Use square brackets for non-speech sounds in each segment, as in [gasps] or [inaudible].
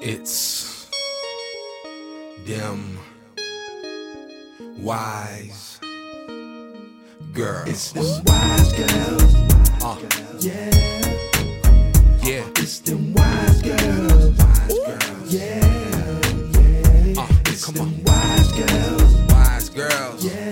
It's them wise girls. It's them wise girls. Uh, Yeah, yeah. it's them wise girls. Yeah, yeah. Uh, It's come them on. wise girls. Wise girls. Yeah,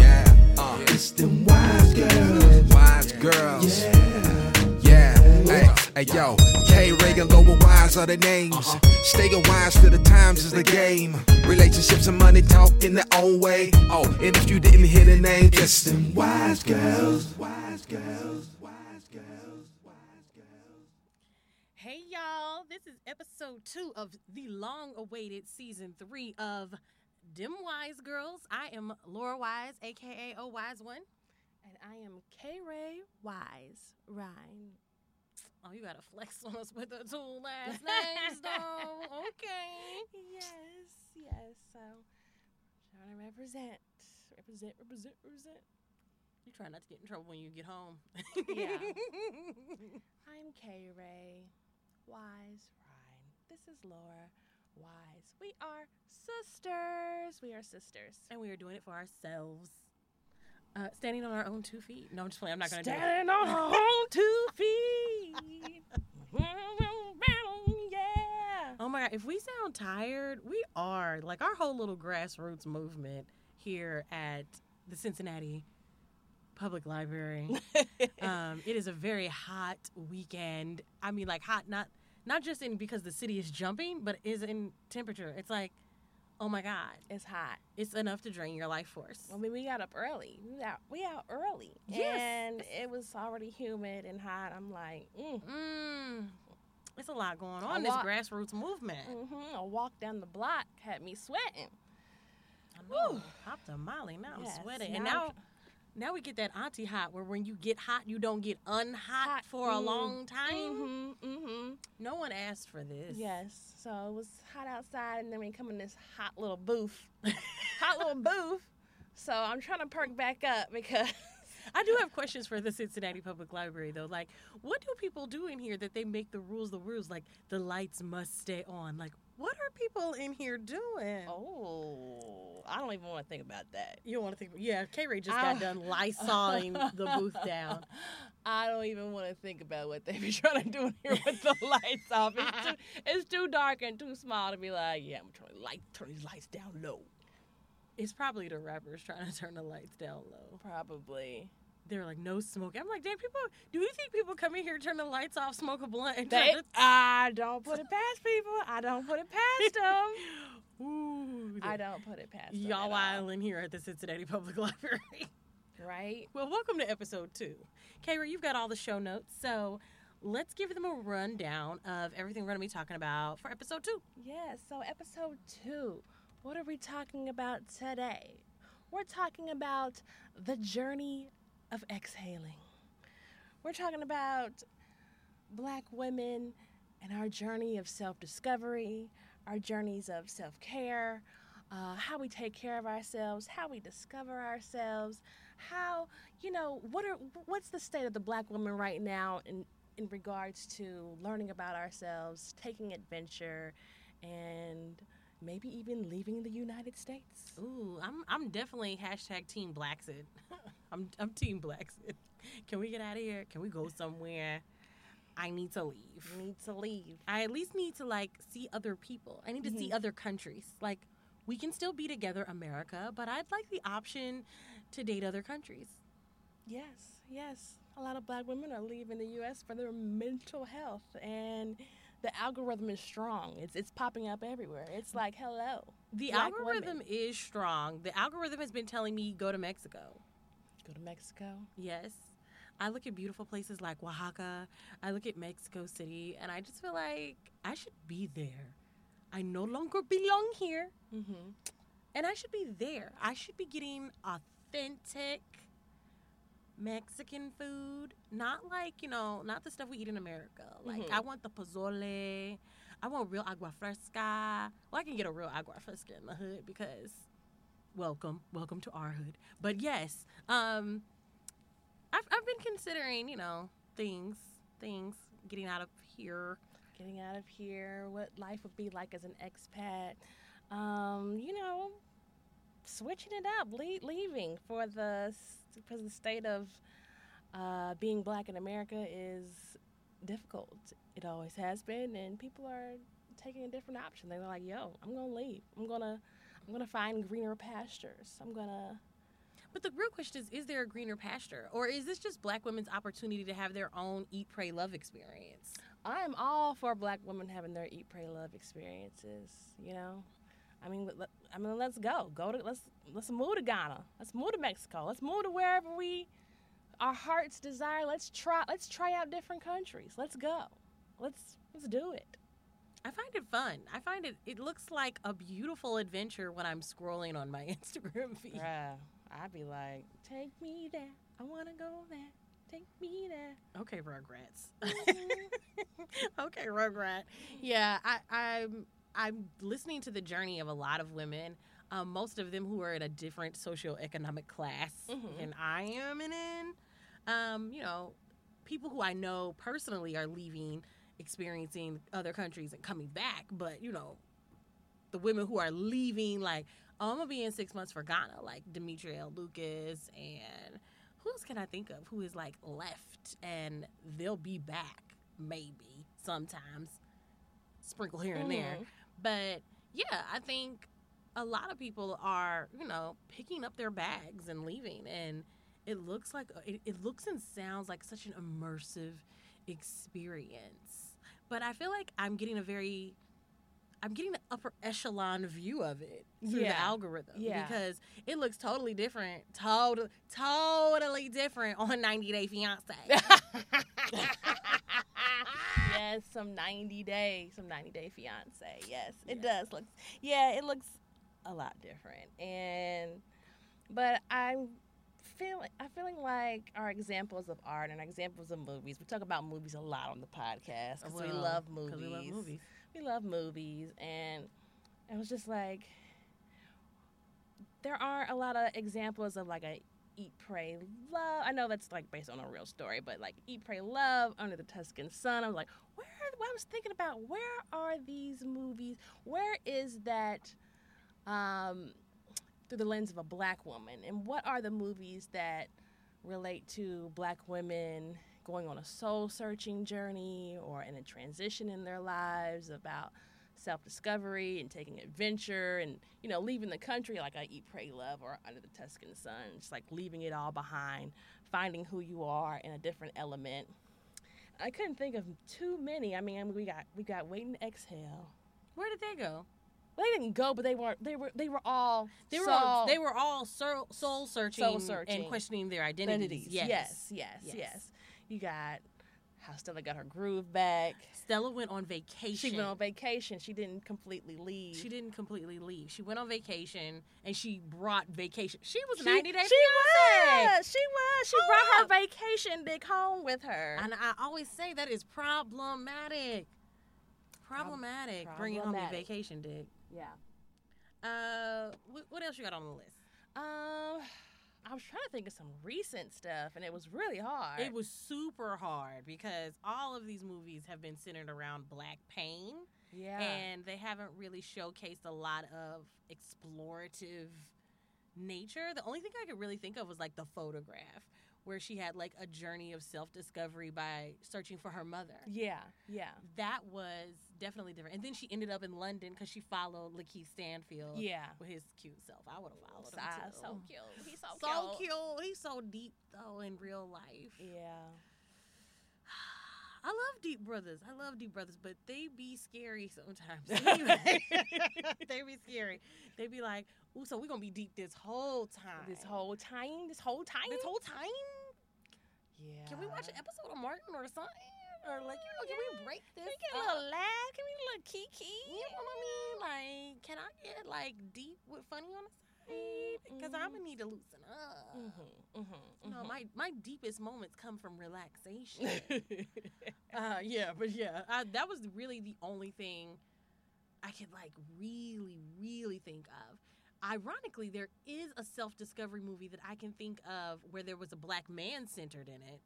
Yeah. Uh, it's them wise girls. wise girls. Yeah, Yeah, hey, hey, yo, K Reagan, Lower Wise are the names. Staying wise to the times is the game. Relationships and money talk in their own way. Oh, and if you didn't hear the name, just them wise girls. Wise girls. Wise girls. Wise girls. Hey y'all, this is episode two of the long awaited season three of Them Wise Girls. I am Laura Wise, aka O Wise One, and I am K Ray Wise Ryan. Oh, you gotta flex on us with the two last names, though. Okay. Yes, yes. So, trying to represent, represent, represent, represent. You try not to get in trouble when you get home. Yeah. [laughs] I'm K Ray Wise Ryan. This is Laura Wise. We are sisters. We are sisters. and we are doing it for ourselves. Uh, standing on our own two feet. No, I'm just playing. I'm not gonna do it. Standing on our [laughs] own two feet. [laughs] yeah. Oh my god, if we sound tired, we are. Like our whole little grassroots movement here at the Cincinnati Public Library. [laughs] um, it is a very hot weekend. I mean, like hot, not not just in because the city is jumping, but is in temperature. It's like, oh my god, It's hot. it's enough to drain your life force. I mean, we got up early. We out, we out early. Yes. And it was already humid and hot. I'm like, mm. Mm, it's a lot going on. This grassroots movement. Mm-hmm, A walk down the block had me sweating. I know. Popped a Molly. Now Yes, I'm sweating. And now- now, we get that auntie hot where when you get hot, you don't get unhot Hot. for a Mm. long time. Mm-hmm. Mm-hmm. No one asked for this. Yes. So it was hot outside, and then we come in this hot little booth. [laughs] hot little booth. So I'm trying to perk back up because [laughs] I do have questions for the Cincinnati Public Library though. Like, what do people do in here that they make the rules the rules? Like, the lights must stay on. Like, what are people in here doing? oh, I don't even want to think about that. You don't want to think? Yeah, K Ray just I- got done [laughs] lysoling the booth down. I don't even want to think about what they be [laughs] trying to do in here with the lights off. It's too, [laughs] it's too dark and too small to be like, yeah, I'm trying to light, turn these lights down low. It's probably the rappers trying to turn the lights down low. Probably. They're like, no smoke. I'm like, damn, people, do you think people come in here, turn the lights off, smoke a blunt, and They, turn I don't put it past people. I don't put it past [laughs] them. Ooh, I don't put it past. Y'all island here at the Cincinnati Public [laughs] Library. right? well, welcome to episode two. Kayra, you've got all the show notes, so let's give them a rundown of everything we're going to be talking about for episode two. Yes. So episode two, what are we talking about today? We're talking about the journey of exhaling. We're talking about black women and our journey of self-discovery, our journeys of self-care, uh, how we take care of ourselves, how we discover ourselves, how you know what are what's the state of the black woman right now in in regards to learning about ourselves, taking adventure, and maybe even leaving the United States. Ooh, I'm I'm definitely hashtag Team Blaxit. [laughs] I'm I'm Team Blaxit. Can we get out of here? Can we go somewhere? I need to leave. Need to leave. I at least need to like see other people. I need to see Mhm. other countries. Like we can still be together, America, but I'd like the option to date other countries. Yes, yes. A lot of black women are leaving the U.S. for their mental health, and the algorithm is strong. It's it's popping up everywhere. It's like, hello, The algorithm women. is strong. The algorithm has been telling me go to Mexico. go to Mexico. Yes. I look at beautiful places like Oaxaca. I look at Mexico City and I just feel like I should be there. I no longer belong here Mm-hmm. and I should be there. I should be getting authentic Mexican food, not like, you know, not the stuff we eat in America. Like Mhm. I want the pozole. I want real agua fresca. Well, I can get a real agua fresca in the hood because welcome, welcome to our hood. But yes, um I've I've been considering, you know, things, things getting out of here getting out of here, what life would be like as an expat. Um, you know, switching it up, le- leaving for the for the state of uh, being black in America is difficult. It always has been, and people are taking a different option. They're like, "Yo, I'm gonna leave. I'm gonna, I'm gonna find greener pastures. I'm gonna." But the real question is: Is there a greener pasture, or is this just Black women's opportunity to have their own eat, pray, love experience? I am all for black women having their eat, pray, love experiences. You know, I mean, I mean, let's go. Go to let's let's move to Ghana. Let's move to Mexico. Let's move to wherever we our hearts desire. Let's try. Let's try out different countries. Let's go. Let's let's do it. I find it fun. I find it. It looks like a beautiful adventure when I'm scrolling on my [laughs] Instagram feed. Yeah. I'd be like, take me there. I wanna go there. Take me there. Okay, Rugrats. Mm-hmm. [laughs] okay, Rugrat. Yeah, I, I'm I'm listening to the journey of a lot of women. Um, most of them who are in a different socioeconomic class Mhm. than I am and in. Um, you know, people who I know personally are leaving, experiencing other countries and coming back. But you know, the women who are leaving, like, oh, I'm gonna be in six months for Ghana, like Demetria Lucas and who else can I think of who is like left and they'll be back maybe sometimes, sprinkle here and there. But yeah, I think a lot of people are, you know, picking up their bags and leaving, and it looks like uh, it, it looks and sounds like such an immersive experience. But I feel like I'm getting a very I'm getting the upper echelon view of it through the algorithm Yeah. because it looks totally different, total, totally different on 90 Day Fiance. [laughs] [laughs] yes, some 90 day, some 90 day fiance. Yes, it Yeah. does look. Yeah, it looks a lot different. And but I'm feeling I'm feeling like our examples of art and our examples of movies. We talk about movies a lot on the podcast because we love movies. we love movies. We love movies, and it was just like there aren't a lot of examples of like a eat, pray, love. I know that's like based on a real story, but like eat, pray, love, under the Tuscan sun. I was like, where? I was thinking about where are these movies? Where is that? Um, through the lens of a black woman, and what are the movies that relate to black women going on a soul searching journey or in a transition in their lives about self discovery and taking adventure and you know leaving the country like I Eat Pray Love or Under the Tuscan Sun just like leaving it all behind finding who you are in a different element I couldn't think of too many I mean we got we got Wait and Exhale Where did they go? well, they didn't go but they were they were they were all They were soul- all, they were all soul, soul searching, Soul-searching. and questioning their identities. identities Yes. yes yes Yes. yes you got how Stella got her groove back Stella went on vacation. she went on vacation she didn't completely leave She didn't completely leave. She went on vacation and she brought vacation. She was She, 90 days. she was. She was. She Hold brought her vacation dick home with her. And I always say that is problematic. Problematic. Bringing home your vacation dick. yeah. Uh, what, what else you got on the list? Um, I was trying to think of some recent stuff, and it was really hard. It was super hard because all of these movies have been centered around black pain. yeah. and they haven't really showcased a lot of explorative nature. The only thing I could really think of was like the photograph, where she had like a journey of self discovery by searching for her mother. yeah. Yeah. That was definitely different. And then she ended up in London because she followed Lakeith Stanfield Yeah. with his cute self. I would have followed him Ah, too. so cute. He's so, So cute. cute. He's so deep though in real life. Yeah. I love Deep Brothers. I love Deep Brothers, but they be scary sometimes. [laughs] [laughs] they be scary. They be like, "Ooh, so we gonna be deep this whole time. This whole time. This whole time. this whole time. Yeah. Can we watch an episode of Martin or something? Or like, you know, can we break this? Can we get a up? little laugh? Can we get a little kiki? You know what I mean? Like, can I get like deep with funny on the side? Because I'm gonna need to loosen up. Mm-hmm, mm-hmm, No, my my deepest moments come from relaxation. [laughs] Uh, yeah, but yeah, I, that was really the only thing I could like really, really think of. Ironically, there is a self discovery movie that I can think of where there was a black man centered in it.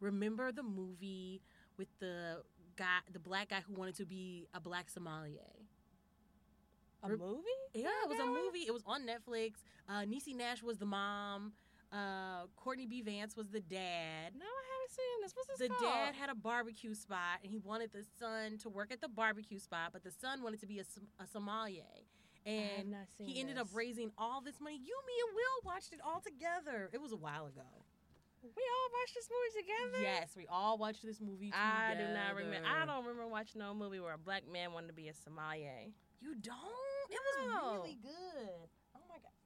Remember the movie with the guy, the black guy who wanted to be a black sommelier. A Re- movie? Yeah, it was a movie. It was on Netflix. Uh, Niecy Nash was the mom. Uh, Courtney B. Vance was the dad. No, I haven't seen this. What's this The called? The dad had a barbecue spot, and he wanted the son to work at the barbecue spot, but the son wanted to be a, a sommelier. And he ended up raising all this money. You, me, and Will watched it all together. It was a while ago. We all watched this movie together. Yes, we all watched this movie together. I do not remember. I don't remember watching no movie where a black man wanted to be a sommelier. You don't? It was really good. Oh my god,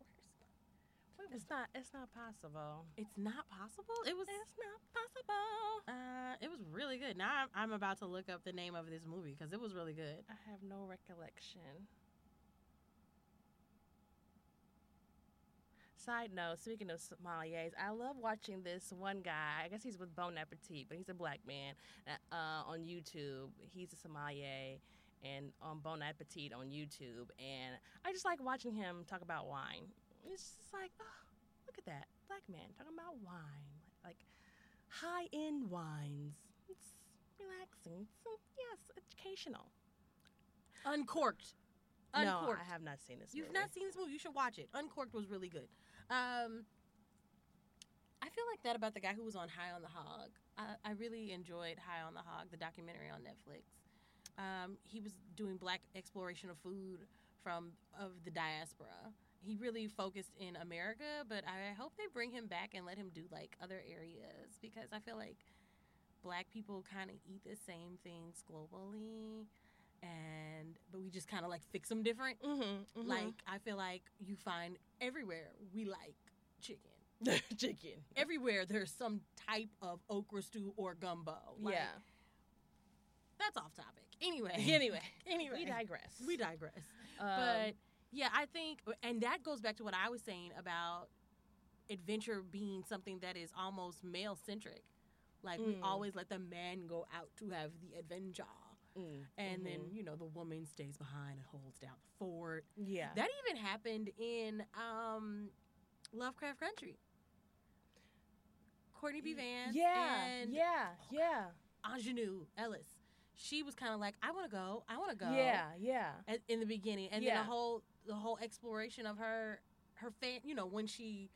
where's It's not. It's not possible. It's not possible. It was. It's not possible. Uh, it was really good. Now I'm, I'm about to look up the name of this movie because it was really good. I have no recollection. Side note, speaking of sommeliers, I love watching this one guy. I guess he's with Bon Appetit, but he's a black man uh, on YouTube. He's a sommelier and on Bon Appetit on YouTube. And I just like watching him talk about wine. It's just like, oh, look at that. Black man talking about wine. Like high end wines. It's relaxing. It's, uh, yes, educational. Uncorked. No, Uncorked. I have not seen this. You've movie. not seen this movie. You should watch it. Uncorked was really good. Um, I feel like that about the guy who was on High on the Hog. I, I really enjoyed High on the Hog, the documentary on Netflix. Um, he was doing black exploration of food from of the diaspora. He really focused in America, but I hope they bring him back and let him do like other areas because I feel like black people kind of eat the same things globally and but we just kind of like fix them different Mm-hmm, like I feel like you find everywhere we like chicken. [laughs] chicken. Everywhere there's some type of okra stew or gumbo. Like, yeah. that's off topic. Anyway, [laughs] Anyway, [laughs] anyway, we digress. We digress. Um, but yeah, I think, and that goes back to what I was saying about adventure being something that is almost male centric. Like we Mm. always let the man go out to have the adventure, mm, and then mhm. you know the woman stays behind and holds down the fort. yeah, That even happened in um, Lovecraft Country. Courtney B. Vance yeah, and yeah, yeah, Aunjanue Ellis. She was kind of like, I want to go, I want to go. yeah, yeah. At, in the beginning, and Yeah. then the whole the whole exploration of her her fan. You know, when she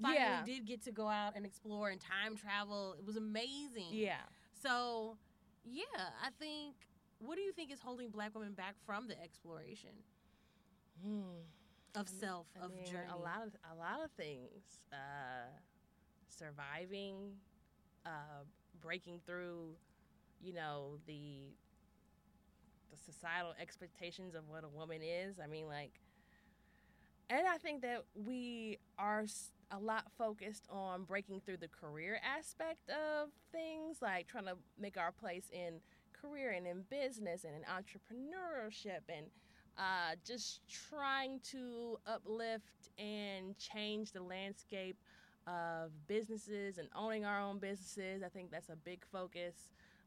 finally Yeah. did get to go out and explore and time travel, it was amazing. Yeah. So, yeah, I think. What do you think is holding Black women back from the exploration Hmm. of I mean- self, I of mean, journey? A lot of a lot of things. Uh, surviving, uh, breaking through, you know the the societal expectations of what a woman is. I mean, like, and I think that we are a lot focused on breaking through the career aspect of things, like trying to make our place in career and in business and in entrepreneurship and uh, just trying to uplift and change the landscape of businesses and owning our own businesses. I think that's a big focus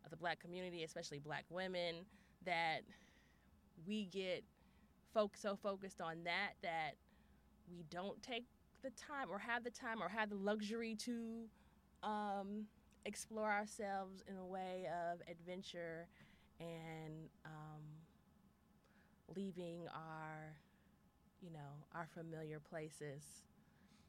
of the black community, especially black women, that we get so focused on that that we don't take the time or have the time or have the luxury to um, explore ourselves in a way of adventure and um, leaving our, you know, our familiar places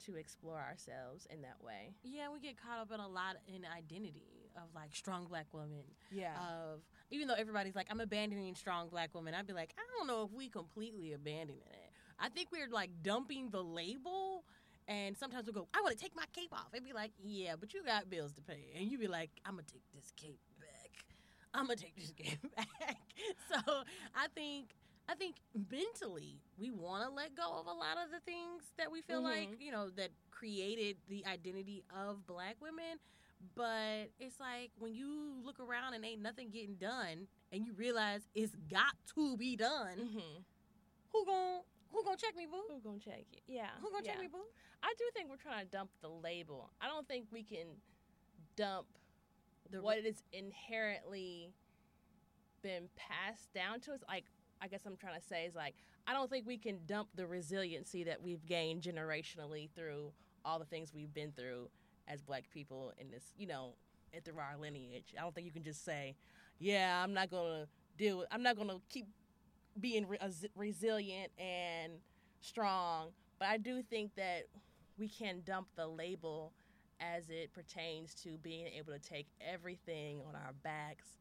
to explore ourselves in that way. yeah, we get caught up in a lot in identity of like strong black women. Yeah. Of even though everybody's like, I'm abandoning strong black women, I'd be like, I don't know if we completely abandoning it. I think we're like dumping the label. And sometimes we go, I want to take my cape off. It'd be like, yeah, but you got bills to pay. And you'd be like, I'm going to take this cape back. I'm going to take this [laughs] cape back. [laughs] so I think. I think mentally we want to let go of a lot of the things that we feel like, Mhm. you know, that created the identity of black women. But it's like when you look around and ain't nothing getting done and you realize it's got to be done, mm-hmm. who gon' who gonna check me, boo? Who gonna check it? Yeah. Who gonna yeah. check me, boo? I do think we're trying to dump the label. I don't think we can dump The what is inherently been passed down to us. Like, I guess I'm trying to say is like, I don't think we can dump the resiliency that we've gained generationally through all the things we've been through as black people in this, you know, and through our lineage. I don't think you can just say, yeah, I'm not gonna deal with. I'm not gonna keep being re- uh, resilient and strong. But I do think that we can dump the label as it pertains to being able to take everything on our backs,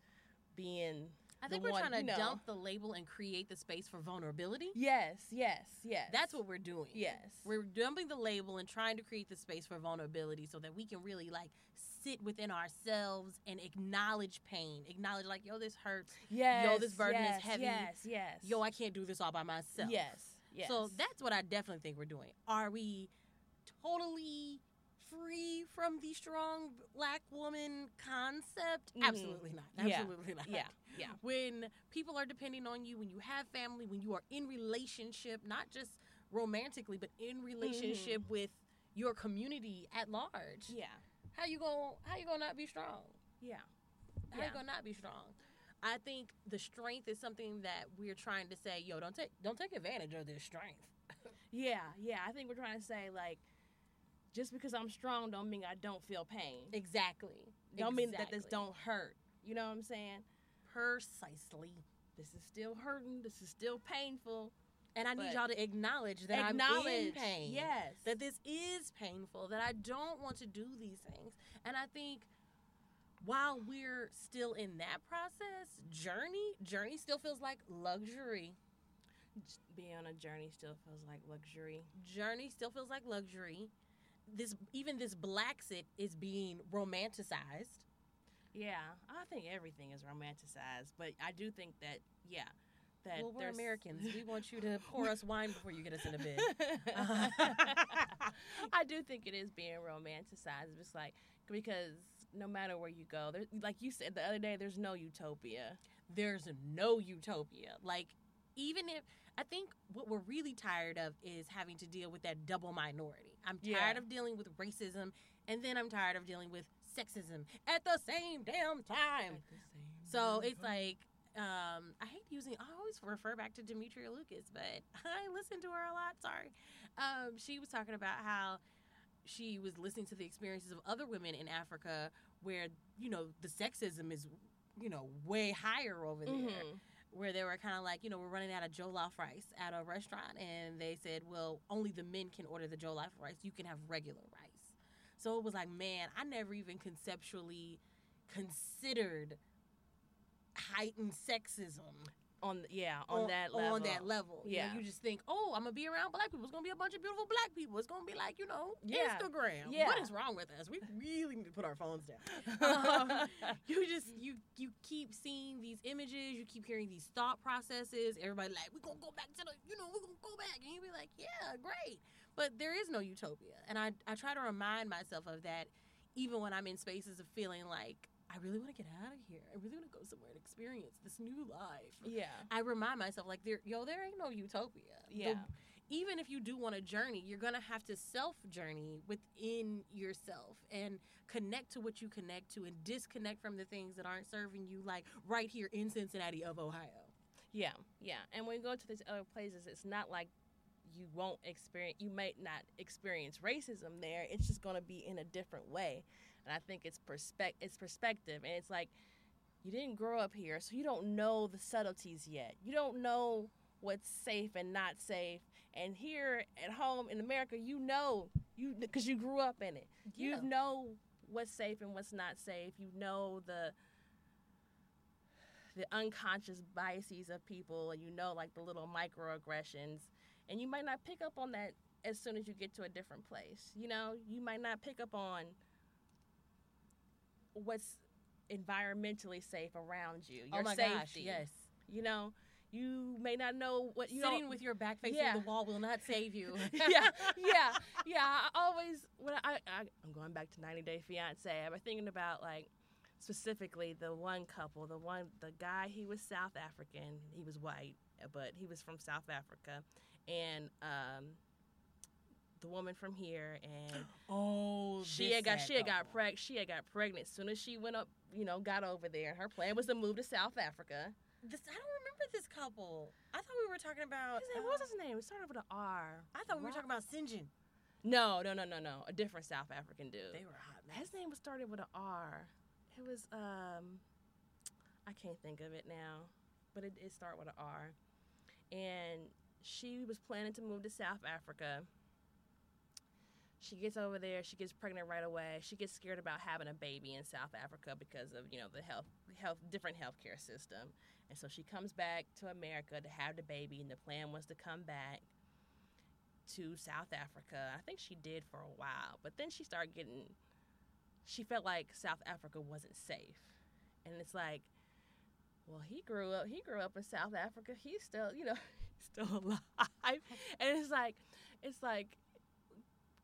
being I think we're one, trying to you know- dump the label and create the space for vulnerability. yes, yes, yes. That's what we're doing. Yes. We're dumping the label and trying to create the space for vulnerability so that we can really like sit within ourselves and acknowledge pain. Acknowledge like, yo, this hurts. yes, Yo, this burden is heavy. Yes, yes. Yo, I can't do this all by myself. Yes, yes. So that's what I definitely think we're doing. Are we totally free from the strong black woman concept? Mhm. Absolutely not. Yeah. Absolutely not. yeah, yeah. When people are depending on you, when you have family, when you are in relationship, not just romantically, but in relationship with your community at large. Yeah, How you gonna how you going to not be strong? yeah. How Yeah. you going to not be strong? I think the strength is something that we're trying to say, yo, don't take don't take advantage of this strength. [laughs] Yeah, yeah. I think we're trying to say like, just because I'm strong don't mean I don't feel pain. Exactly. Don't mean that this don't hurt. You know what I'm saying? precisely. This is still hurting. This is still painful. And I need y'all to acknowledge that I'm in pain. Yes. That this is painful, that I don't want to do these things. And I think while we're still in that process, journey, journey still feels like luxury. being on a journey still feels like luxury. Journey still feels like luxury. This even this Blaxit is being romanticized. Yeah, I think everything is romanticized, but I do think that yeah, that well, we're Americans. We want you to [laughs] pour us wine before you get us in a bed. [laughs] I do think it is being romanticized. It's like because no matter where you go, there, like you said the other day, there's no utopia. there's no utopia. Like, even if I think what we're really tired of is having to deal with that double minority. I'm Yeah. tired of dealing with racism, and then I'm tired of dealing with sexism at the same damn time. So it's like, um, I hate using, I always refer back to Demetria Lucas, but [laughs] I listen to her a lot. Sorry. Um, she was talking about how she was listening to the experiences of other women in Africa where, you know, the sexism is, you know, way higher over there Mhm. where they were kind of like, you know, we're running out of Jollof rice at a restaurant, and they said, well, only the men can order the Jollof rice. You can have regular rice. So it was like, man, I never even conceptually considered heightened sexism on yeah on, that level. On that level, You know, Yeah. you just think, oh, I'm gonna be around black people. It's gonna be a bunch of beautiful black people. It's gonna be like, you know, Yeah. Instagram. Yeah. What is wrong with us? We really need to put our phones down. [laughs] Um, you just you you keep seeing these images, you keep hearing these thought processes. Everybody like, we're gonna go back to the, you know, we're gonna go back, and you be like, yeah, great. But there is no utopia, and I I try to remind myself of that, even when I'm in spaces of feeling like I really want to get out of here. I really want to go somewhere and experience this new life. yeah I remind myself like there, yo, there ain't no utopia. The- Yeah. even if you do want a journey, you're gonna have to self journey within yourself and connect to what you connect to and disconnect from the things that aren't serving you. Like right here in Cincinnati of Ohio. Yeah, yeah. And when you go to these other places, it's not like you won't experience, you might not experience racism there. It's just going to be in a different way. And I think it's perspec- it's perspective. And it's like, you didn't grow up here, so you don't know the subtleties yet. You don't know what's safe and not safe. And here at home in America, you know, you because you grew up in it. Yeah. You know what's safe and what's not safe. You know the the unconscious biases of people and you know like the little microaggressions and you might not pick up on that as soon as you get to a different place you know you might not pick up on what's environmentally safe around you your oh my safety gosh, yes. you know you may not know what you Sitting with your back facing Yeah. the wall will not save you. [laughs] yeah, [laughs] yeah, yeah. I always when I, I I'm going back to 90 Day Fiance. I've been thinking about like specifically the one couple, the one the guy he was South African, he was white, but he was from South Africa, and um, the woman from here, and Oh, she this had got she had got couple. preg she had got pregnant as soon as she went up, you know, got over there. And her plan was to move to South Africa. This, I don't remember this couple. I thought we were talking about. His name, what was his name? It started with an R. I thought we were Rob- talking about Sinjin. No, no, no, no, no. A different South African dude. They were hot. His name was started with an R. It was um I can't think of it now, but it, did start with an R. And she was planning to move to South Africa. She gets over there. She gets pregnant right away. She gets scared about having a baby in South Africa because of you know the health health different healthcare system. And so she comes back to America to have the baby. And the plan was to come back to South Africa. I think she did for a while, but then she started getting. She felt like South Africa wasn't safe, and it's like, well, he grew up. He grew up in South Africa. He's still, you know, [laughs] still alive, and it's like, it's like,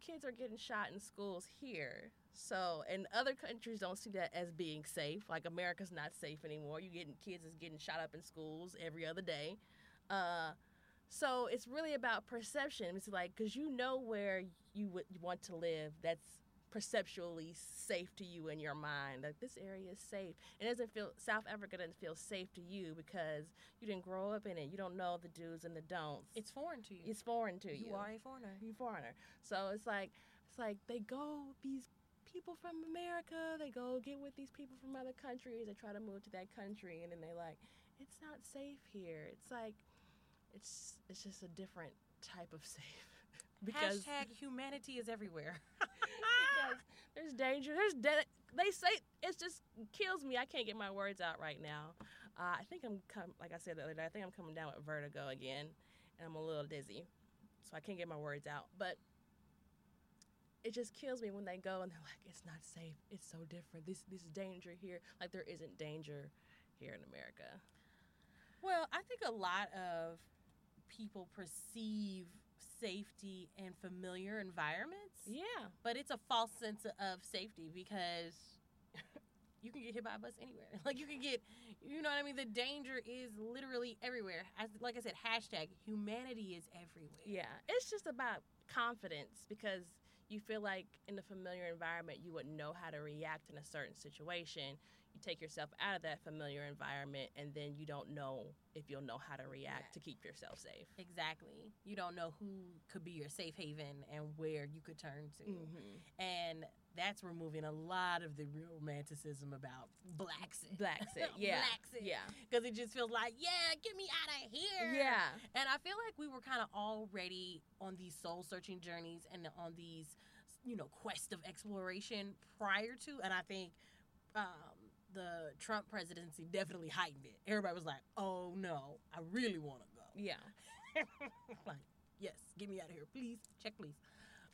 kids are getting shot in schools here. So, and other countries don't see that as being safe. Like America's not safe anymore. You getting kids is getting shot up in schools every other day. Uh, so it's really about perception. It's like because you know where you would want to live. That's perceptually safe to you in your mind. Like this area is safe. It doesn't feel South Africa doesn't feel safe to you because you didn't grow up in it. You don't know the do's and the don'ts. It's foreign to you. It's foreign to you. you are a foreigner. You foreigner. So it's like it's like they go these people from America. They go get with these people from other countries. They try to move to that country, and then they like it's not safe here. It's like it's it's just a different type of [laughs] safe because Hashtag humanity is everywhere. [laughs] because there's danger. There's de- they say it just kills me. I can't get my words out right now. Uh, I think I'm com- like I said the other day. I think I'm coming down with vertigo again, and I'm a little dizzy, so I can't get my words out. But it just kills me when they go and they're like, "It's not safe. It's so different. This this danger here. Like there isn't danger here in America." Well, I think a lot of people perceive safety and familiar environments, Yeah. but it's a false sense of safety because [laughs] you can get hit by a bus anywhere. [laughs] Like you can get, you know what I mean? The danger is literally everywhere. As like I said, hashtag humanity is everywhere. Yeah, it's just about confidence because you feel like in a familiar environment you would know how to react in a certain situation. You take yourself out of that familiar environment and then you don't know if you'll know how to react to keep yourself safe. Exactly. You don't know who could be your safe haven and where you could turn to. Mm-hmm. And that's removing a lot of the romanticism about blacks. Blacks Black [laughs] yeah, Black sex. yeah, Because it just feels like, yeah, get me out of here. yeah, And I feel like we were kind of already on these soul searching journeys and on these, you know, quest of exploration prior to. And I think um, the Trump presidency definitely heightened it. Everybody was like, oh no, I really want to go. yeah. [laughs] like, yes, get me out of here, please. Check, please.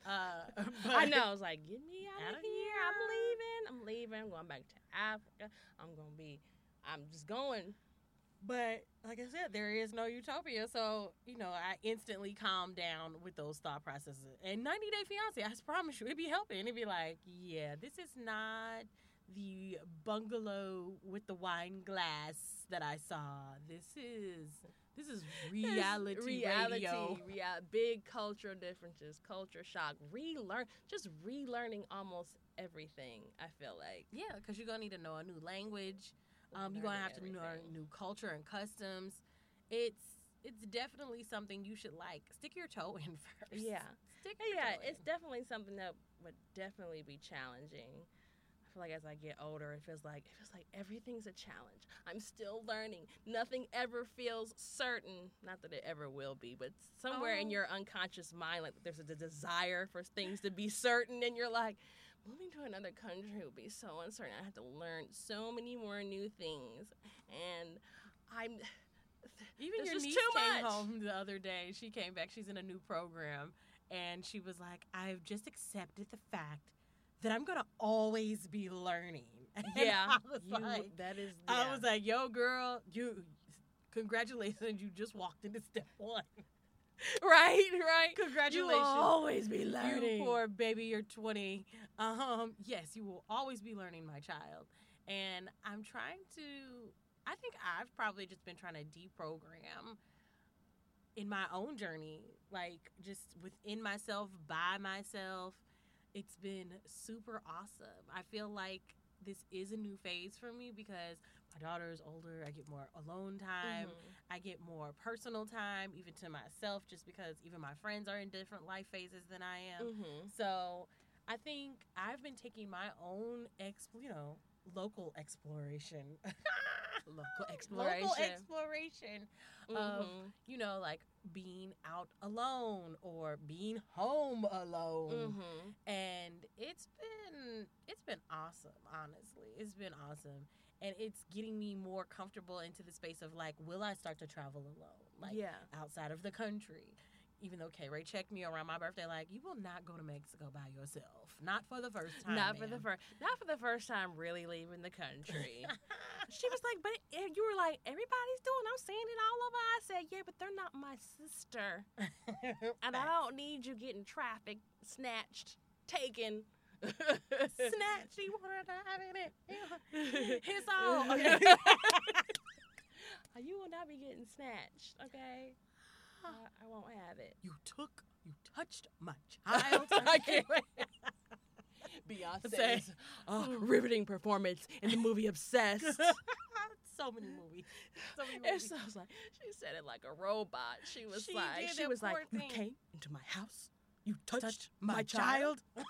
Uh, [laughs] I know. I was like, get me out Outta of here. I'm leaving. I'm leaving. I'm going back to Africa. I'm gonna be. I'm just going. But like I said, there is no utopia. So, you know, I instantly calmed down with those thought processes. And 90 Day Fiance, I promise you, it'd be helping. It'd be like, yeah, this is not the bungalow with the wine glass that I saw. This is this is reality, reality, radio. rea- big cultural differences, culture shock, relearn, just relearning almost everything. I feel like Yeah, because you're gonna need to know a new language. Um, you're gonna have to learn everything. new culture and customs. It's it's definitely something you should like stick your toe in [laughs] first. yeah, stick your yeah. toe in. It's definitely something that would definitely be challenging. Feel like as I get older, it feels like it feels like everything's a challenge. I'm still learning. Nothing ever feels certain. Not that it ever will be, but somewhere in Oh. your unconscious mind, like there's a desire for things to be certain, and you're like, moving to another country would be so uncertain. I have to learn so many more new things, and I'm. Even your niece too came much. home the other day. She came back. She's in a new program, and she was like, "I've just accepted the fact that I'm gonna always be learning." [laughs] And Yeah, I was you, like, that is. I was like, "Yo, girl, you." Congratulations, you just walked into step one. [laughs] right, right. Congratulations. You will always be You learning. poor baby, you're 20. Um, yes, you will always be learning, my child. And I'm trying to, I think I've probably just been trying to deprogram in my own journey, like just within myself, by myself. It's been super awesome. I feel like this is a new phase for me because my daughter is older. I get more alone time. Mhm. I get more personal time, even to myself, just because even my friends are in different life phases than I am. Mhm. So I think I've been taking my own, ex, you know, local exploration [laughs] Local exploration. local exploration of Mhm. you know like being out alone or being home alone. Mhm. and it's been it's been awesome honestly. It's been awesome. And it's getting me more comfortable into the space of like will i start to travel alone? Like yeah. outside of the country even though K Ray checked me around my birthday, like you will not go to Mexico by yourself, not for the first time. Not for the first, not for the first time, really leaving the country. [laughs] she was like, but it, you were like, everybody's doing. I'm seeing it all over. I said, yeah, but they're not my sister, [laughs] and I don't need you getting trafficked, snatched, taken. [laughs] snatch. She wanted to have it. It's all okay. you will not be getting snatched, okay? I, I won't have it. you took, you touched my child. [laughs] [laughs] I can't wait. [laughs] Beyonce, Say- oh, riveting performance in the movie Obsessed. so many movies. So many movies. sounds like she said it like a robot. She was She like, she was like, poor you came into my house, you touched, touched my, my child. child.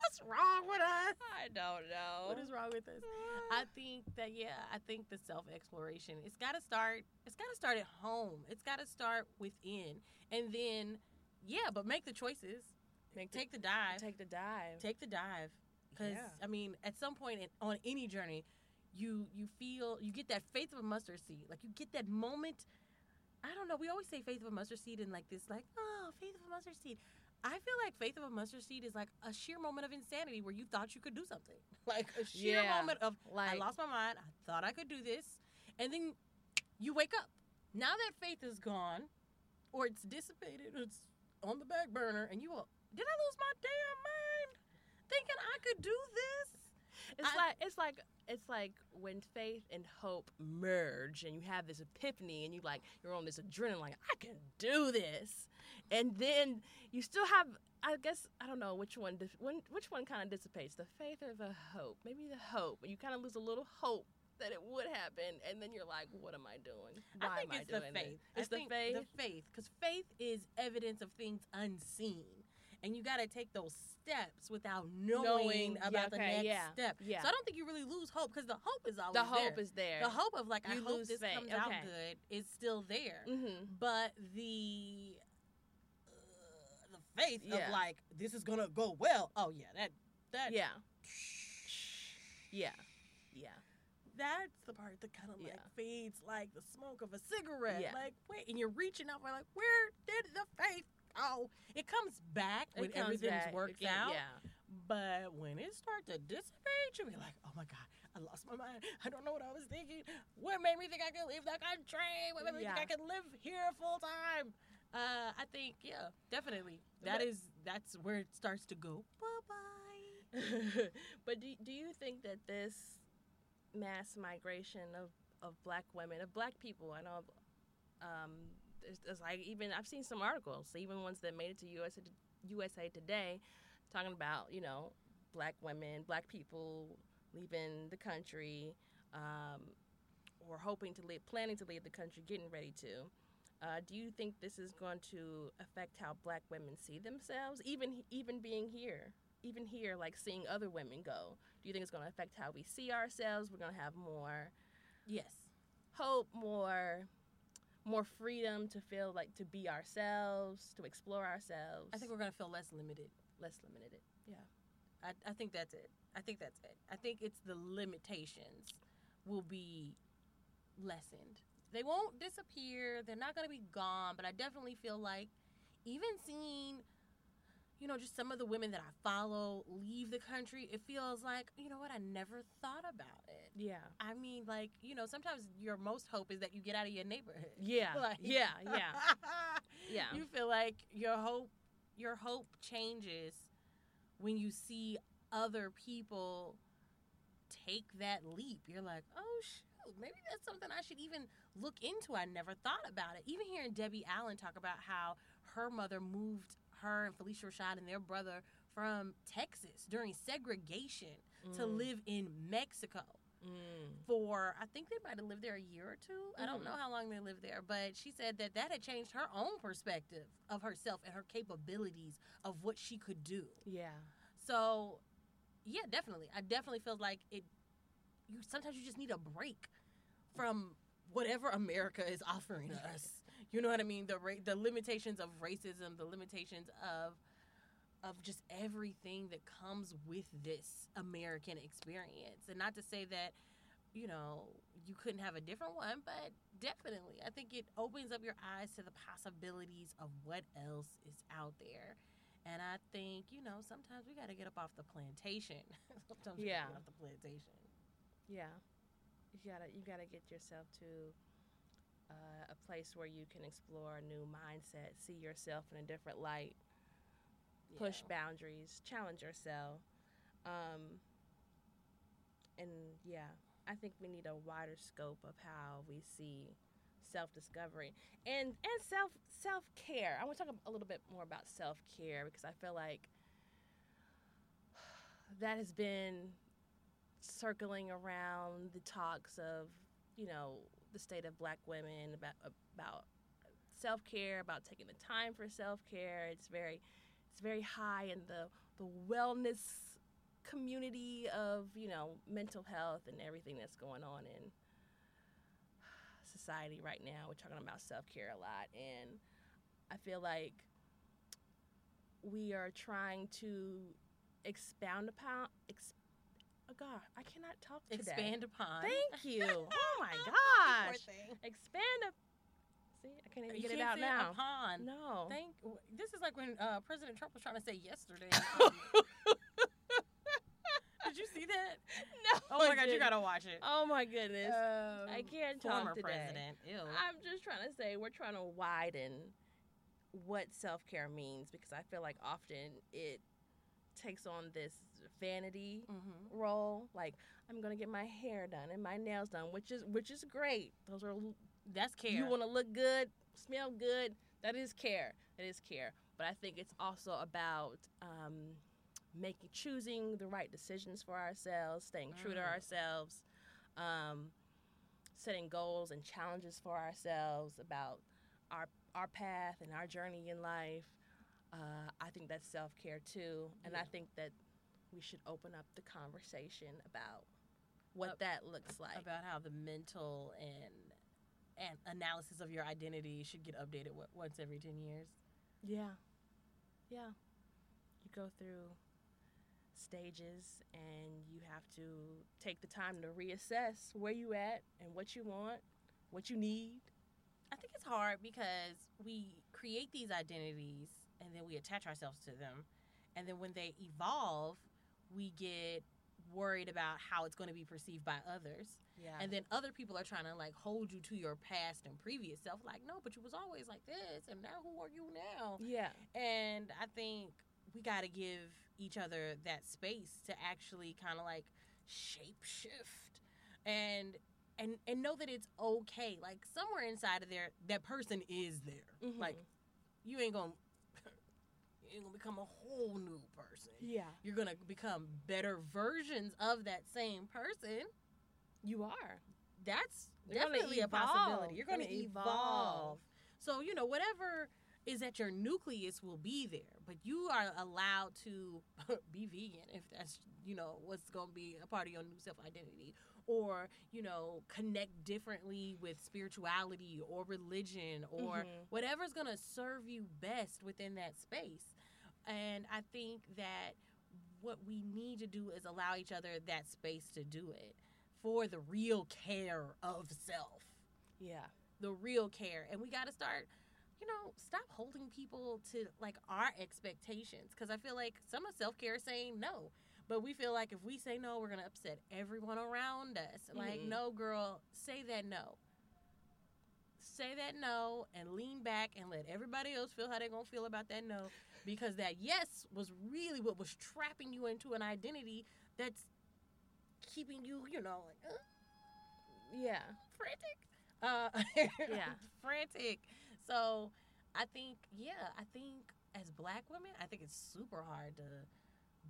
What's wrong with us? I don't know. What is wrong with us? [sighs] I think that yeah, I think the self exploration. It's got to start. It's got to start at home. It's got to start within, and then yeah, but make the choices. Make Take the dive. take the dive. Take the dive. Because Yeah. I mean, at some point in, on any journey, you you feel you get that faith of a mustard seed. Like you get that moment. I don't know. We always say faith of a mustard seed and like this, like oh, faith of a mustard seed. I feel like faith of a mustard seed is like a sheer moment of insanity where you thought you could do something, [laughs] like a sheer Yeah. moment of like, I lost my mind. I thought I could do this, and then you wake up. Now that faith is gone, or it's dissipated, it's on the back burner, and you go, did I lose my damn mind thinking I could do this? It's I- like it's like it's like when faith and hope merge and you have this epiphany and you like you're on this adrenaline like I can do this. And then you still have I guess I don't know which one when, which one kind of dissipates the faith or the hope. Maybe the hope. You kind of lose a little hope that it would happen and then you're like what am I doing? Why I think am it's I the doing faith. This? It's I the faith. The faith, because faith is evidence of things unseen, and you got to take those steps without knowing, Knowing, yeah, about the next yeah, step. yeah. So I don't think you really lose hope because the hope is always the hope there. is there. the hope of like I You hope lose this faith, comes out good is still there. Mhm. But the uh, the faith Yeah. of like this is gonna go well. Oh yeah, that that Yeah. Yeah. Yeah. that's the part that kind of like Yeah. fades like the smoke of a cigarette. Yeah. Like wait, and you're reaching out for like where did the faith go? It comes back It when comes everything's back. Worked can- out. Yeah. But when it starts to dissipate, you'll be like, oh my God, I lost my mind. I don't know what I was thinking. What made me think I could leave the country? What made me Yeah. think I could live here full time? Uh, I think, yeah, definitely. That But- is, that's where it starts to go. Bye bye. [laughs] but do, do you think that this mass migration of, of black women, of black people, I know, um, there's like even I've seen some articles, even ones that made it to USA, USA Today, talking about you know black women, black people leaving the country, um, or hoping to leave, planning to leave the country, getting ready to. Uh, do you think this is going to affect how black women see themselves, even even being here? even here, like seeing other women go, do you think it's going to affect how we see ourselves? We're going to have more Yes. hope, more more freedom to feel like to be ourselves, to explore ourselves. I think we're to feel less limited. less limited. Yeah. I, I think that's it. I think that's it. I think it's the limitations will be lessened. They won't disappear. They're not to be gone. But I definitely feel like even seeing, you know, just some of the women that I follow leave the country, it feels like, you know what, I never thought about it. Yeah. I mean, like, you know, sometimes your most hope is that you get out of your neighborhood. [laughs] Yeah. Like- yeah. Yeah. [laughs] Yeah. you feel like your hope your hope changes when you see other people take that leap you're like oh shoot maybe that's something i should even look into i never thought about it even hearing debbie allen talk about how her mother moved her and phylicia rashad and their brother from texas during segregation to Mm. live in mexico Mm. for I think they might have lived there a year or 2 I don't know how long they lived there, but she said that that had changed her own perspective of herself and her capabilities of what she could do. Yeah. So, yeah, definitely. I definitely feel like it you sometimes you just need a break from whatever America is offering [laughs] us. You know what I mean? The ra- the limitations of racism, the limitations of of just everything that comes with this American experience. And not to say that, you know, you couldn't have a different one, but definitely. I think it opens up your eyes to the possibilities of what else is out there. And I think, you know, sometimes we got to get up off the plantation. [laughs] sometimes we Yeah. gotta get off the plantation. Yeah, you gotta you gotta get yourself to uh, a place where you can explore a new mindset, see yourself in a different light, push boundaries, challenge yourself, um, and yeah, I think we need a wider scope of how we see self discovery and and self self care. I want to talk a little bit more about self care because I feel like [sighs] that has been circling around the talks of you know the state of black women about about self care, about taking the time for self care. It's very it's very high in the the wellness community of you know mental health and everything that's going on in society right now. We're talking about self care a lot, and I feel like we are trying to expound upon. Ex- oh God, I cannot talk today. Expand upon. Thank you. [laughs] oh my gosh. Expand up. See, I can't even You get it can't out say now. Upon. No. Thank. This is like when uh, President Trump was trying to say yesterday. [laughs] Did you see that? no. Oh my God, you gotta watch it. Oh my goodness. Um, I can't former talk today. Former president. Ew. I'm just trying to say we're trying to widen what self care means because I feel like often it takes on this vanity mm-hmm. role. Like I'm gonna get my hair done and my nails done, which is which is great. Those are That's care. you want to look good, smell good. That is care. That is care. But I think it's also about um, making choosing the right decisions for ourselves, staying true to Mm. ourselves, um, setting goals and challenges for ourselves about our our path and our journey in life. Uh, I think that's self care too, and I think that we should open up the conversation about what Up- that looks like. about how the mental and and analysis of your identity should get updated what, once every ten years. Yeah. Yeah. You go through stages and you have to take the time to reassess where you at and what you want, what you need. I think it's hard because we create these identities and then we attach ourselves to them. And then when they evolve, we get worried about how it's going to be perceived by others. Yeah. And then other people are trying to like hold you to your past and previous self like, "No, but you was always like this and now who are you now?" yeah. And I think we got to give each other that space to actually kind of like shape shift and and and know that it's okay. Like somewhere inside of there, that person is there. Mhm. Like you ain't gonna you ain't gonna become a whole new person. yeah. You're gonna become better versions of that same person. You are. That's You're definitely a possibility. You're to Gonna evolve. evolve. So, you know, whatever is at your nucleus will be there, but you are allowed to [laughs] be vegan if that's, you know, what's going to be a part of your new self identity or, you know, connect differently with spirituality or religion or Mhm. whatever's going to serve you best within that space. And I think that what we need to do is allow each other that space to do it for the real care of self, Yeah. the real care. And we got to start, you know, stop holding people to like our expectations. Cause I feel like some of self care is saying no. But we feel like if we say no, we're going to upset everyone around us. Like, Mhm. no, girl, say that no. Say that no and lean back and let everybody else feel how they're going to feel about that no. Because that yes was really what was trapping you into an identity that's keeping you, you know, like, uh, Yeah. frantic. Uh, [laughs] Yeah. frantic. So I think, yeah, I think as black women, I think it's super hard to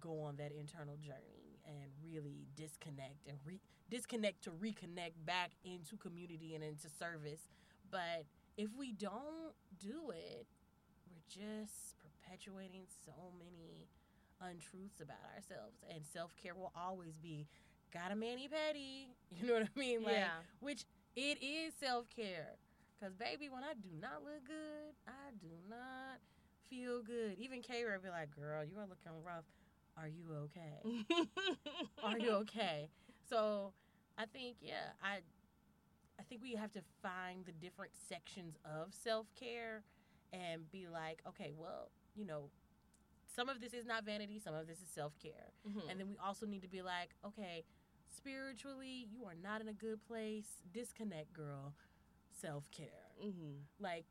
go on that internal journey and really disconnect and re- disconnect to reconnect back into community and into service. But if we don't do it, we're just perpetuating so many untruths about ourselves. And self care will always be got a mani pedi. [laughs] You know what I mean? Like, yeah. which it is self care. Cause baby, when I do not look good, I do not feel good. Even K would be like, "Girl, you are looking rough. Are you okay? [laughs] Are you okay?" So, I think yeah, I, I think we have to find the different sections of self care, and be like, okay, well, you know, some of this is not vanity, some of this is self care. Mhm. And then we also need to be like, okay, spiritually, you are not in a good place. Disconnect, girl. Self care. Mhm. Like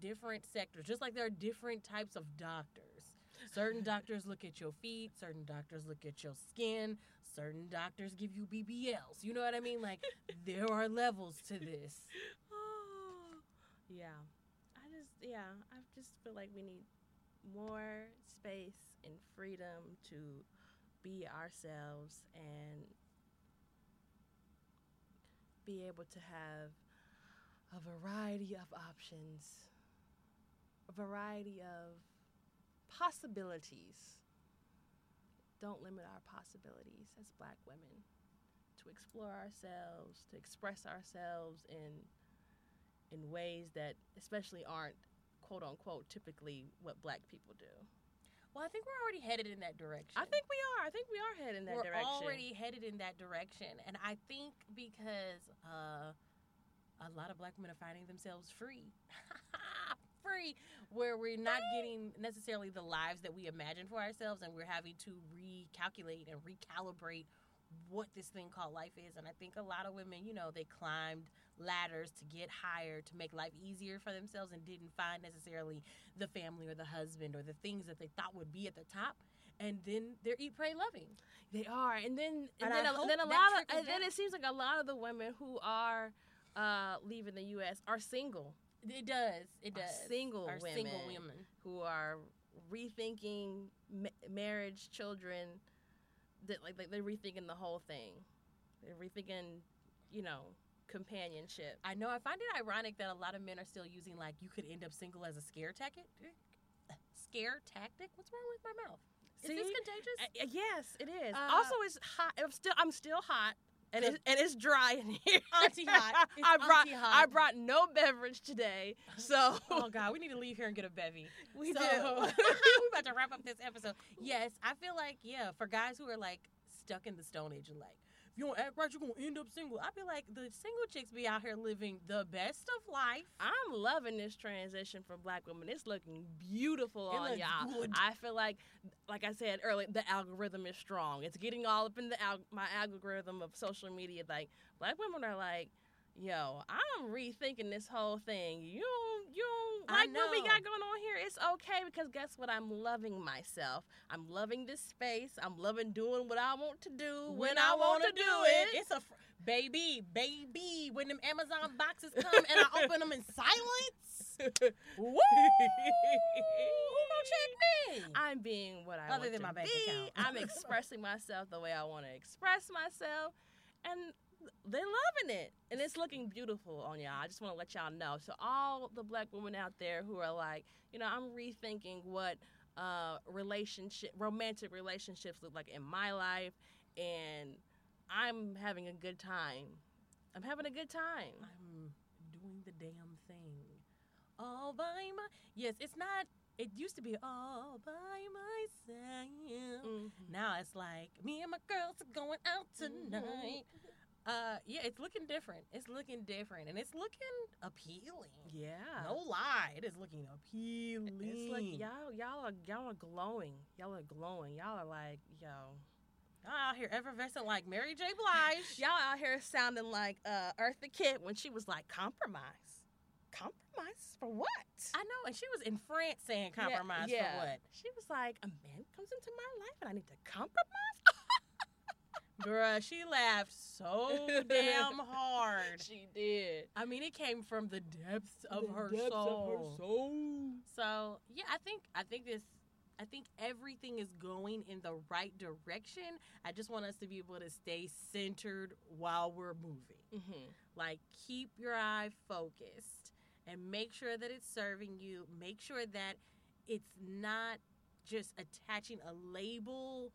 different sectors, just like there are different types of doctors. Certain [laughs] doctors look at your feet, certain doctors look at your skin, certain doctors give you BBLs. You know what I mean? Like [laughs] there are levels to this. Oh, yeah. I just yeah, I just feel like we need more space and freedom to be ourselves and be able to have a variety of options, a variety of possibilities. Don't limit our possibilities as black women to explore ourselves, to express ourselves in in ways that especially aren't quote unquote typically what black people do. Well, I think we're already headed in that direction. I think we are. I think we are headed in that direction. we're already headed in that direction and i think because uh, a lot of black women are finding themselves free [laughs] free where we're not getting necessarily the lives that we imagine for ourselves and we're having to recalculate and recalibrate what this thing called life is and i think a lot of women you know they climbed ladders to get higher to make life easier for themselves and didn't find necessarily the family or the husband or the things that they thought would be at the top and then they're eat pray loving They are, and then and, And then, a, then a lot of and then it seems like a lot of the women who are uh, leaving the U.S. are single, It does. It Are does. single Are single women. women. who are rethinking ma- marriage, children. That like, like they're rethinking the whole thing. They're rethinking, you know, companionship. I know. I find it ironic that a lot of men are still using like you could end up single as a scare tactic. Scare tactic? What's wrong with my mouth? Is this contagious? Uh, yes, it is. Uh, also, it's hot. I'm still I'm still hot. And it's, and it's dry in here. [laughs] Auntie hot. [laughs] It's I brought auntie hot. I brought no beverage today, so [laughs] oh God, we need to leave here and get a bevy. we so, do. we about to wrap up this episode. Yes, I feel like yeah, for guys who are like stuck in the Stone Age and like, you don't act right, you're gonna end up single. I feel like the single chicks be out here living the best of life. I'm loving this transition for black women. It's looking beautiful It on y'all. good. I feel like, like I said earlier, the algorithm is strong. It's getting all up in the my algorithm of social media. Like black women are like, yo, I'm rethinking this whole thing. You don't, you don't I like what we got going on here. It's okay because guess what? I'm loving myself. I'm loving this space. I'm loving doing what I want to do when, I, want to do it. It's a fr- baby, baby. When them Amazon boxes come and I open them in silence. [laughs] Woo! Who gonna check me? I'm being what I Other want than to my bank be. account. I'm expressing myself the way I want to express myself, and they're loving it, and it's looking beautiful on y'all. I just want to let y'all know. So all the black women out there who are like, you know, I'm rethinking what uh, relationship, romantic relationships look like in my life, and I'm having a good time. I'm having a good time. I'm doing the damn thing. All by my yes, it's not. It used to be all by myself. Mhm. Now it's like me and my girls are going out tonight. Uh, yeah, it's looking different. It's looking different, and it's looking appealing. Yeah. No lie, it is looking appealing. It's like y'all, y'all are y'all are glowing. Y'all are glowing. Y'all are like, yo, Y'all out here effervescent like Mary J. Blige. [laughs] y'all out here sounding like uh, Eartha Kitt when she was like, compromise, compromise for what? I know, and she was in France saying Yeah, compromise yeah. for what? She was like, a man comes into my life and I need to compromise. [laughs] Bruh, she laughed so damn [laughs] hard. she did. I mean, it came from the depths of, The her, depths of soul. her soul. So yeah, I think I think this I think everything is going in the right direction. I just want us to be able to stay centered while we're moving. Mm-hmm. Like keep your eye focused and make sure that it's serving you. Make sure that it's not just attaching a label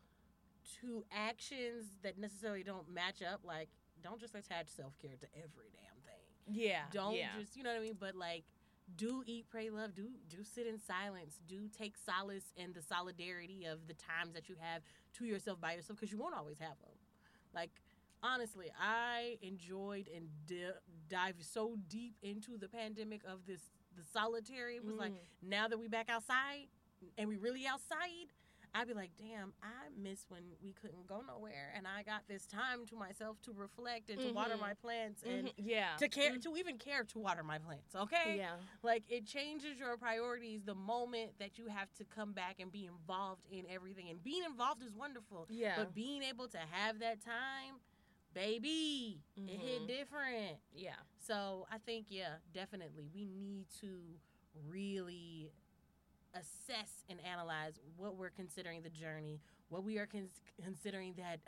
to actions that necessarily don't match up. Like, don't just attach self care to every damn thing. Yeah. Don't yeah. just you know what I mean. But like, do eat, pray, love. Do do sit in silence. Do take solace in the solidarity of the times that you have to yourself by yourself because you won't always have them. Like honestly, I enjoyed and di- dived so deep into the pandemic of this the solitary. It was like Mm. now that we back outside and we really outside. I'd be like, damn, I miss when we couldn't go nowhere, and I got this time to myself to reflect and to water Mhm. my plants and Mhm. yeah. to care to even care to water my plants okay Yeah. like it changes your priorities the moment that you have to come back and be involved in everything and being involved is wonderful Yeah. but being able to have that time baby it hit Mhm. different yeah. so i think yeah definitely we need to really assess and analyze what we're considering the journey what we are cons- considering that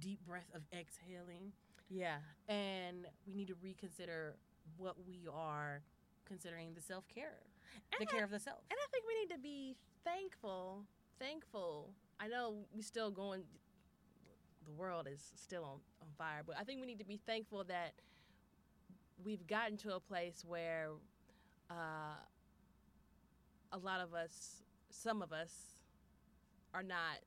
deep breath of exhaling Yeah. and we need to reconsider what we are considering the self care, the And care of the self. And I think we need to be thankful. Thankful. I know we still going. The world is still on, on fire, but I think we need to be thankful that we've gotten to a place where uh, a lot of us, some of us, are not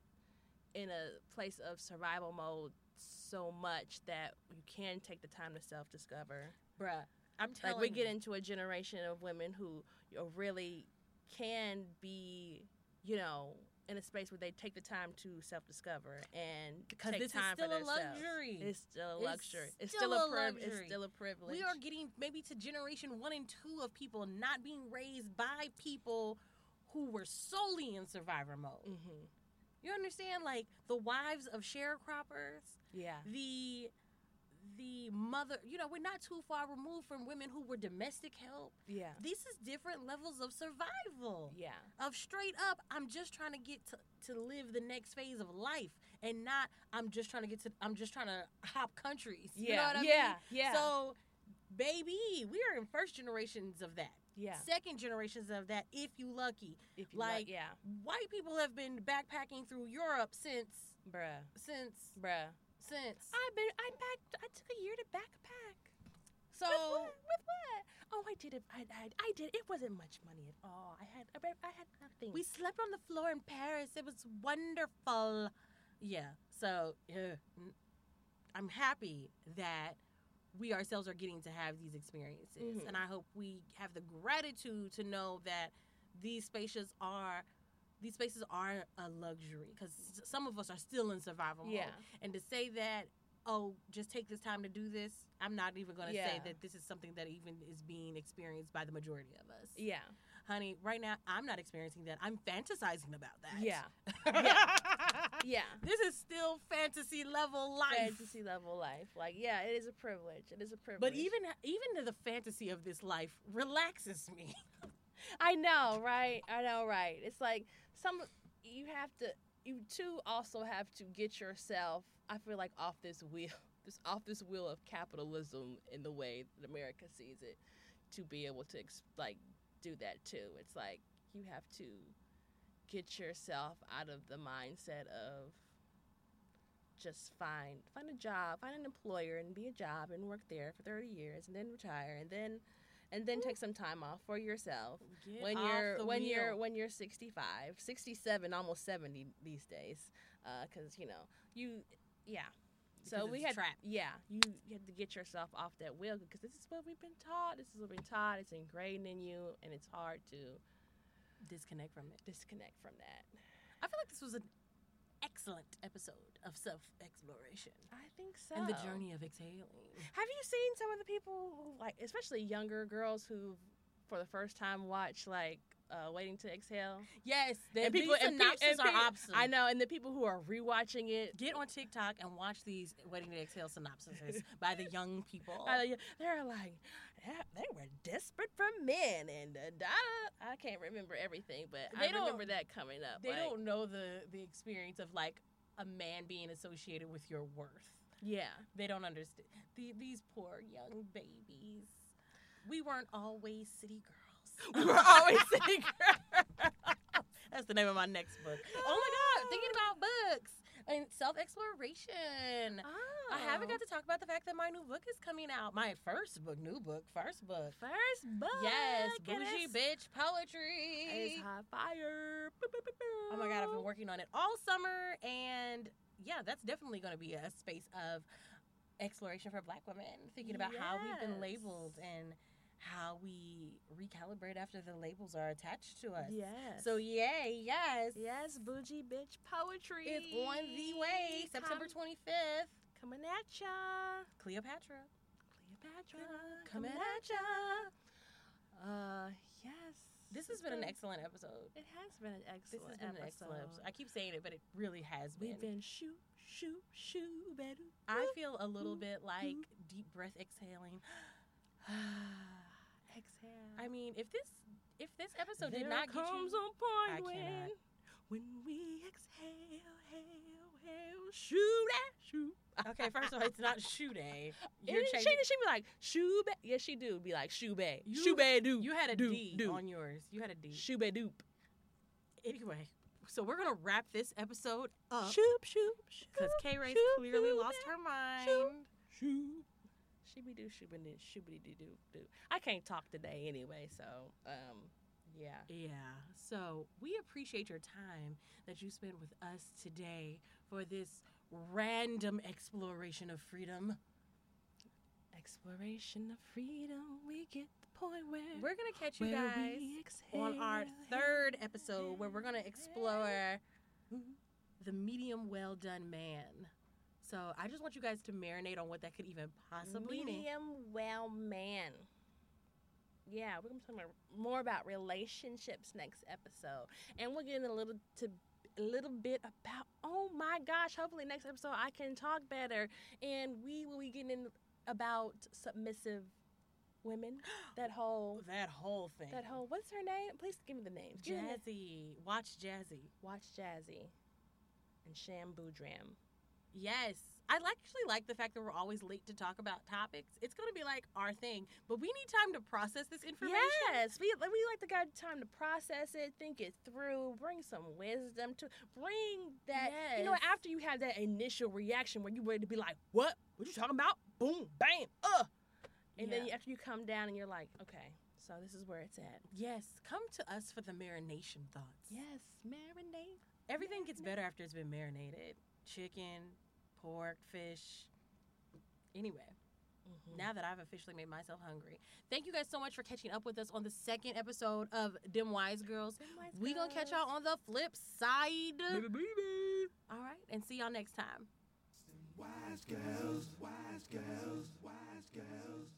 in a place of survival mode so much that you can take the time to self discover. Bruh, I'm telling Like we get into a generation of women who you know, really can be, you know, in a space where they take the time to self-discover and Because take this is time still for a themselves. luxury. It's still a luxury. It's still still, a, a priv- It's still a privilege. we are getting maybe to generation one and two of people not being raised by people who were solely in survivor mode. hmm You understand? Like the wives of sharecroppers, Yeah. the the mother, you know, we're not too far removed from women who were domestic help. Yeah. This is different levels of survival. Yeah. of straight up i'm just trying to get to, to live the next phase of life and not i'm just trying to get to i'm just trying to hop countries Yeah. you know what i yeah. mean Yeah. so baby we are in first generations of that yeah. second generations of that if you lucky If you like- like, yeah, white people have been backpacking through europe since bruh, since bruh. Since I've been. I back. I took a year to backpack. so with what? With what? Oh, I did it. I, I, I did. It wasn't much money at all. I had. I, I had nothing. we slept on the floor in paris it was wonderful yeah so yeah, n- i'm happy that we ourselves are getting to have these experiences Mhm. and i hope we have the gratitude to know that these spaces are these spaces are a luxury because some of us are still in survival Yeah. mode and to say that oh just take this time to do this i'm not even going to say that this is something that even is being experienced by the majority of us Yeah. honey right now i'm not experiencing that i'm fantasizing about that Yeah. [laughs] yeah Yeah. this is still fantasy level life Fantasy level life. Like, yeah, it is a privilege. It is a privilege. but even even the fantasy of this life relaxes me [laughs] I know, right? I know, right? It's like some you have to you too also have to get yourself I feel like off this wheel [laughs] this off this wheel of capitalism in the way that America sees it to be able to like do that too. It's like you have to get yourself out of the mindset of just find find a job, find an employer and be a job and work there for 30 years and then retire and then and then take some time off for yourself. Get when you're when you're when you're 65 67 almost 70 these days uh, because you know you yeah. So we had trapped. yeah you, you had to get yourself off that wheel because this is what we've been taught this is what we've been taught it's ingrained in you and it's hard to disconnect from it. disconnect from that. I feel like this was an excellent episode of self-exploration. I think so and the journey of exhaling. Have you seen some of the people who like especially younger girls who for the first time watch like uh, waiting to exhale? Yes the, and people these and, synopses and are obsolete. I know, and the people who are rewatching it, get on tiktok and watch these waiting to exhale synopses [laughs] by the young people. Uh, they're like, "Yeah, they were desperate for men, and da, da." I can't remember everything, but They I remember that coming up. they like, don't know the the experience of like a man being associated with your worth Yeah, they don't understand the, these poor young babies we weren't always city girls [laughs] we were always sitting. [laughs] that's the name of my next book oh my god thinking about books and self exploration. Oh. I haven't got oh. to talk about the fact that my new book is coming out. My first book, new book, first book. first book. Yes, bougie bitch poetry. It's hot fire. Oh my god, I've been working on it all summer, and yeah, that's definitely going to be a space of exploration for Black women, thinking about how we've been labeled and how we recalibrate after the labels are attached to us. Yes. So yay, yes, yes, bougie bitch poetry. it's on the way, September twenty fifth. coming at ya. Cleopatra, Cleopatra coming at ya. Uh, yes. This has been an excellent episode. It has been an This excellent has been an episode. excellent episode. I keep saying it, but it really has been. We've been shoot, shoot, shoot, better. I feel a little bit like deep breath exhaling. [sighs] [sighs] [sighs] Exhale. I mean, if this if this episode did there not get comes you, a point I when, cannot. when we exhale, hail, hail, shoot at shoot. okay, first of all, it's not shoot day. [laughs] You're And she, changing. she be like shoe Yes, she do be like shoe bay, You- shoe bay do. You had a do, D do. on yours. You had a D. shoe bay doop. Anyway, so we're gonna wrap this episode up Shoop, shoop, shoop. because K Ray's clearly shoop, lost her mind. shoop. shoop. Doo, shooby doo, shooby doo doo doo. I can't talk today anyway, so um, yeah. Yeah. So we appreciate your time that you spent with us today for this random exploration of freedom. Exploration of freedom, we get the point where We're gonna catch you guys on our third episode where we're going to explore the medium well done man. So I just want you guys to marinate on what that could even possibly mean. medium well man. Yeah, we're gonna be talking about, more about relationships next episode, and we're getting a little to a little bit about. Oh my gosh! Hopefully next episode I can talk better, and we will be getting in about submissive women. [gasps] That whole That whole thing. that whole what's her name? Please give me the names. Give me the- Jazzy. Watch Jazzy. Watch Jazzy and Shambu Dram. Yes. I actually like the fact that we're always late to talk about topics. It's going to be like our thing, but we need time to process this information. Yes, we we like to got time to process it, think it through, bring some wisdom to bring that. You know, after you have that initial reaction where you're ready to be like, "What? What you talking about?" Boom, bam, uh, and then after you come down and you're like, "Okay, so this is where it's at." Yes. Come to us for the marination thoughts. Yes, marinate. Everything gets better after it's been marinated. Chicken, pork, fish. Anyway, Mm-hmm. now that I've officially made myself hungry, thank you guys so much for catching up with us on the second episode of Them Wise Girls. We gonna catch y'all on the flip side. All right, and see y'all next time. Wise girls, wise girls, wise girls.